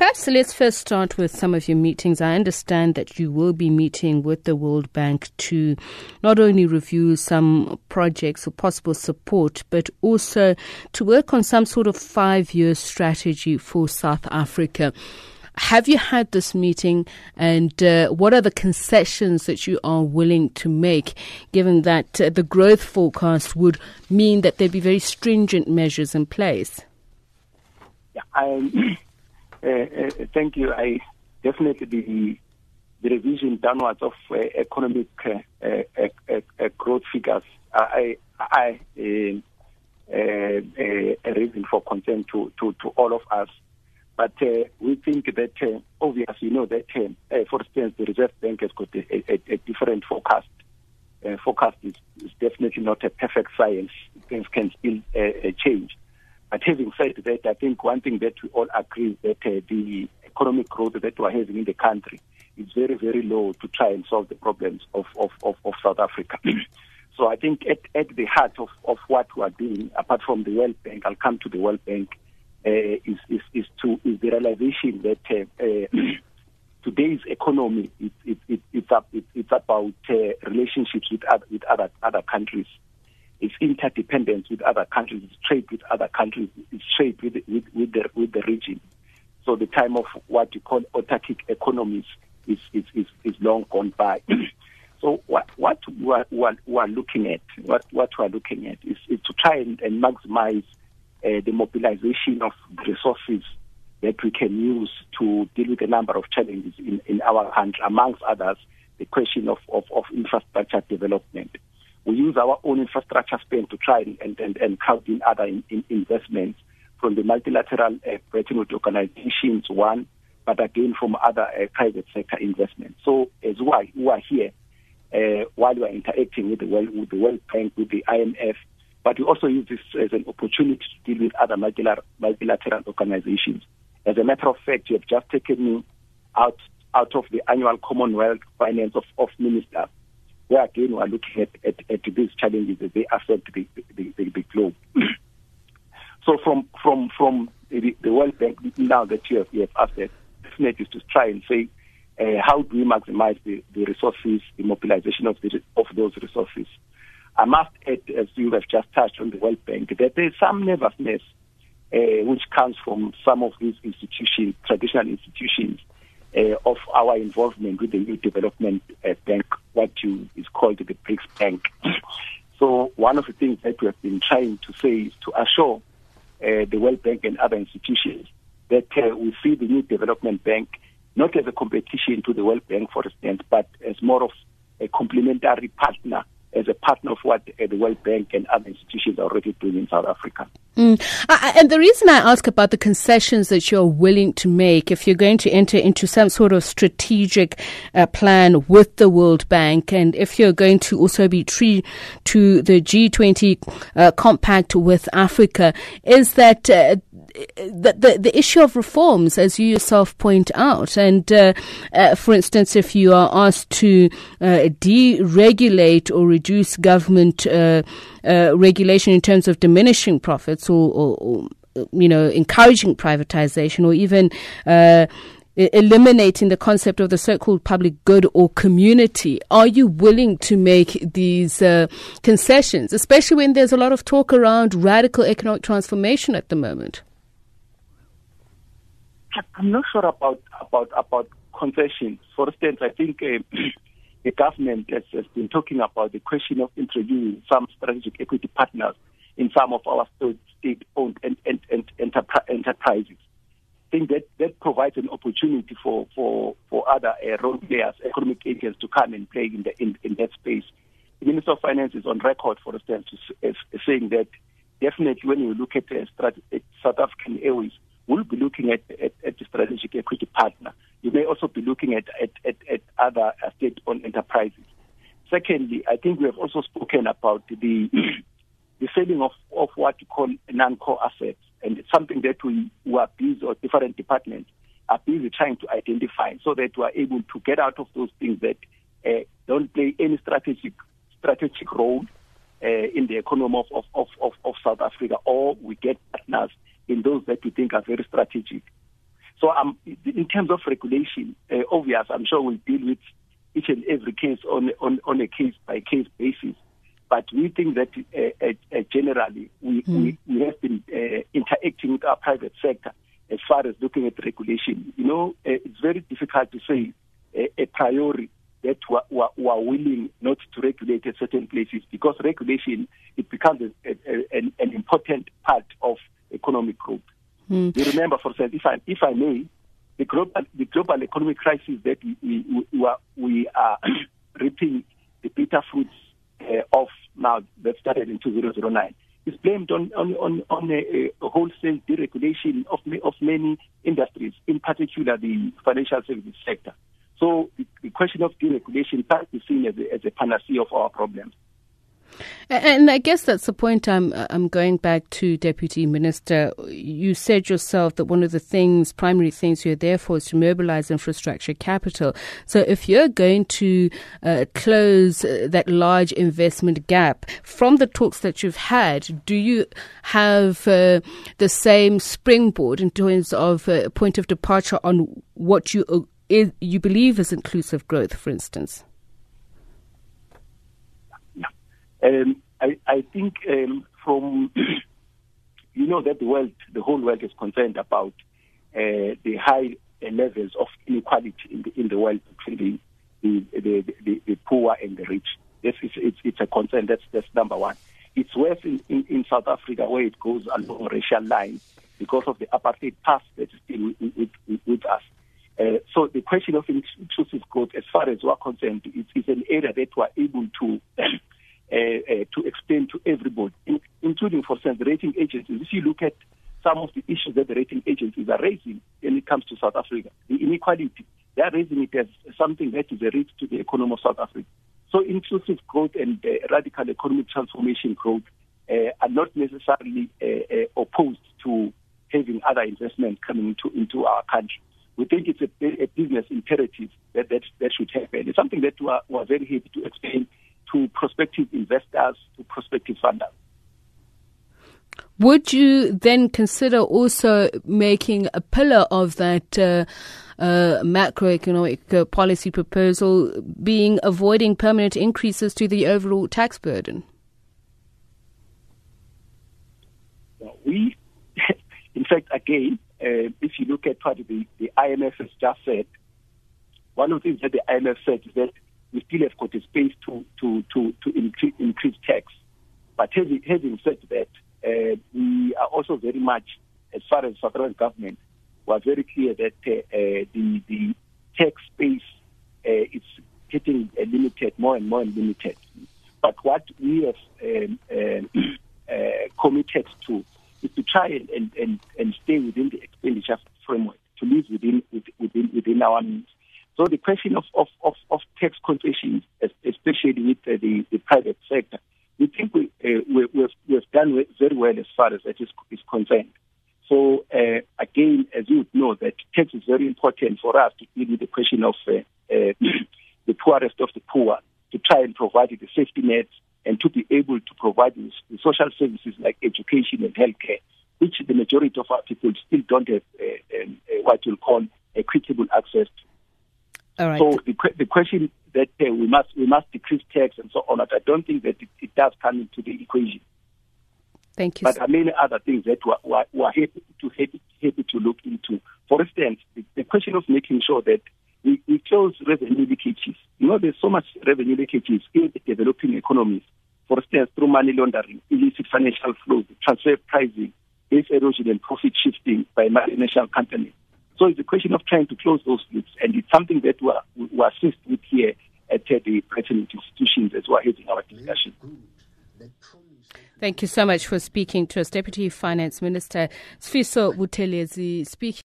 Perhaps let's first start with some of your meetings. I understand that you will be meeting with the World Bank to not only review some projects or possible support, but also to work on some sort of five year strategy for South Africa. Have you had this meeting, and uh, what are the concessions that you are willing to make, given that uh, the growth forecast would mean that there'd be very stringent measures in place? Yeah, I, uh, uh, thank you. I definitely the, the revision downwards of uh, economic uh, growth figures. I, I, a reason for concern to, to, to all of us. But uh, we think that, uh, obviously, you know that, uh, for instance, the Reserve Bank has got a, a, a different forecast. forecast is, is, definitely not a perfect science. Things can still change. But having said that, I think one thing that we all agree that the economic growth that we're having in the country is very, very low to try and solve the problems of, of, of, of South Africa. so I think at, at the heart of, of what we are doing, apart from the World Bank, I'll come to the World Bank, uh, is, is, is to is the realization that uh, uh, today's economy it, it, it, it's, up, it, it's about relationships with other, with other other countries. It's interdependence with other countries. It's trade with other countries. It's trade with with, with the with the region. So the time of what you call autarkic economies is is, is, is long gone by. so what what we are, we are, looking at, what what we are looking at is, is to try and, and maximize uh, the mobilization of resources that we can use to deal with a number of challenges in, in our country, amongst others, the question of, of, of infrastructure development. We use our own infrastructure spend to try and, and, and count in other in, in investments from the multilateral uh, Bretton Woods organizations, one, but again from other uh, private sector investments. So as are, we are here, uh, while we are interacting with the World, with the World Bank, with the IMF, but we also use this as an opportunity to deal with other multilateral organizations. As a matter of fact, you have just taken me out out of the annual Commonwealth Finance of, of Ministers, where again we are looking at, at, at these challenges as they affect the, the, the, the globe. so from from from the, the, World Bank now that you have, you have asked that, definitely is to try and say uh, how do we maximize the, the resources, the mobilization of the, of those resources. I must add, as you have just touched on the World Bank, that there is some nervousness uh, which comes from some of these institutions, traditional institutions, uh, of our involvement with the New Development uh, Bank, what you, is called the BRICS Bank. so one of the things that we have been trying to say is to assure uh, the World Bank and other institutions that uh, we see the New Development Bank not as a competition to the World Bank, for instance, but as more of a complementary partner as a partner of what uh, the World Bank and other institutions are already doing in South Africa. Mm. Uh, and the reason I ask about the concessions that you're willing to make if you're going to enter into some sort of strategic uh, plan with the World Bank and if you're going to also be true to the G20 uh, compact with Africa is that uh, the, the, the issue of reforms, as you yourself point out, and uh, uh, for instance, if you are asked to uh, deregulate or reduce government uh, uh, regulation in terms of diminishing profits or, or, or you know, encouraging privatization or even uh, eliminating the concept of the so-called public good or community. Are you willing to make these uh, concessions, especially when there's a lot of talk around radical economic transformation at the moment? I'm not sure about about about concessions. For instance, I think uh, the government has, has, been talking about the question of introducing some strategic equity partners in some of our state-owned and, and, and enterprises. I think that that provides an opportunity for for for other uh, role players, economic agents, to come and play in the in, in that space. The Minister of Finance is on record, for instance, as, saying that definitely when you look at uh, South African Airways we'll be looking at, at, equity partner. You may also be looking at, at, at, at other state-owned enterprises. Secondly, I think we have also spoken about the the selling of, of what you call non-core assets, and it's something that we, we are busy, or different departments are busy trying to identify, so that we are able to get out of those things that uh, don't play any strategic strategic role uh, in the economy of, of, of, of South Africa, or we get partners in those that we think are very strategic. So um, in terms of regulation, uh, obvious, I'm sure we'll deal with each and every case on, on, on a case by case basis. But we think that uh, uh, uh generally we, mm. we, we, have been uh, interacting with our private sector as far as looking at regulation. You know, uh, it's very difficult to say a priori that we are willing not to regulate at certain places because regulation it becomes a, a, an, an, important part of economic growth. Mm. You remember, for example, if I, if I may, the global the global economic crisis that we we, we are, we are reaping the bitter fruits uh, of now that started in 2009 is blamed on on on, on a, a wholesale deregulation of of many industries, in particular the financial services sector. So the, the question of deregulation can't be seen as a, as a panacea of our problems. And I guess that's the point I'm I'm going back to, Deputy Minister. You said yourself that one of the things, primary things you're there for, is to mobilize infrastructure capital. So if you're going to uh, close uh, that large investment gap from the talks that you've had, do you have uh, the same springboard in terms of a uh, point of departure on what you uh, you believe is inclusive growth, for instance? Um, I, I, think um, from you know that the world, the whole world is concerned about uh, the high levels of inequality in the, in the world between the the, the, the, poor and the rich. Yes, it's, it's, it's, a concern. That's that's number one. It's worse in, in, in, South Africa where it goes along racial lines because of the apartheid past that is still with, with, with us. Uh, so the question of inclusive growth, as far as we're concerned, is, is an area that we're able to to explain to everybody, including, for instance, the rating agencies. If you look at some of the issues that the rating agencies are raising when it comes to South Africa, the inequality, they are raising it as something that is a risk to the economy of South Africa. So inclusive growth and uh, radical economic transformation growth uh, are not necessarily uh, uh, opposed to having other investment coming into, into our country. We think it's a, a business imperative that, that that should happen. It's something that we are, we are very happy to explain to prospective investors, to prospective funders. Would you then consider also making a pillar of that uh, uh, macroeconomic uh, policy proposal being avoiding permanent increases to the overall tax burden? We, in fact, again, uh, if you look at what the, the IMF has just said, one of the things that the IMF said is that we still have got a space to to to to increase, increase tax. But having, having said that, uh, we are also very much, as far as federal government, was very clear that uh, uh, the the tax space uh, is getting limited, more and more limited. But what we have um, um, uh, committed to is to try and, and, and, and stay within the expenditure framework, to live within within within our means. So the question of, of, of, of tax concessions, especially with uh, the, the private sector, we think we, uh, we, we've, we've done very well as far as that is, is concerned. So uh, again, as you know, that tax is very important for us to deal with the question of uh, uh, the poorest of the poor, to try and provide the safety nets and to be able to provide the social services like education and healthcare, which the majority of our people still don't have uh, um, what you'll call equitable access to. Right. So the, the question that uh, we must we must decrease tax and so on, I don't think that it, it does come into the equation. Thank you. But there are many other things that we are, we are happy to happy, happy to look into. For instance, the, the question of making sure that we, we close revenue leakages. You know, there's so much revenue leakages in the developing economies. For instance, through money laundering, illicit financial flows, transfer pricing, base erosion, and profit shifting by multinational companies. So it's a question of trying to close those loops, and it's something that we, are, we assist with here at the pertinent institutions as we're having our discussion. Thank you so much for speaking to us, Deputy Finance Minister Sifiso Buthelezi, speaking.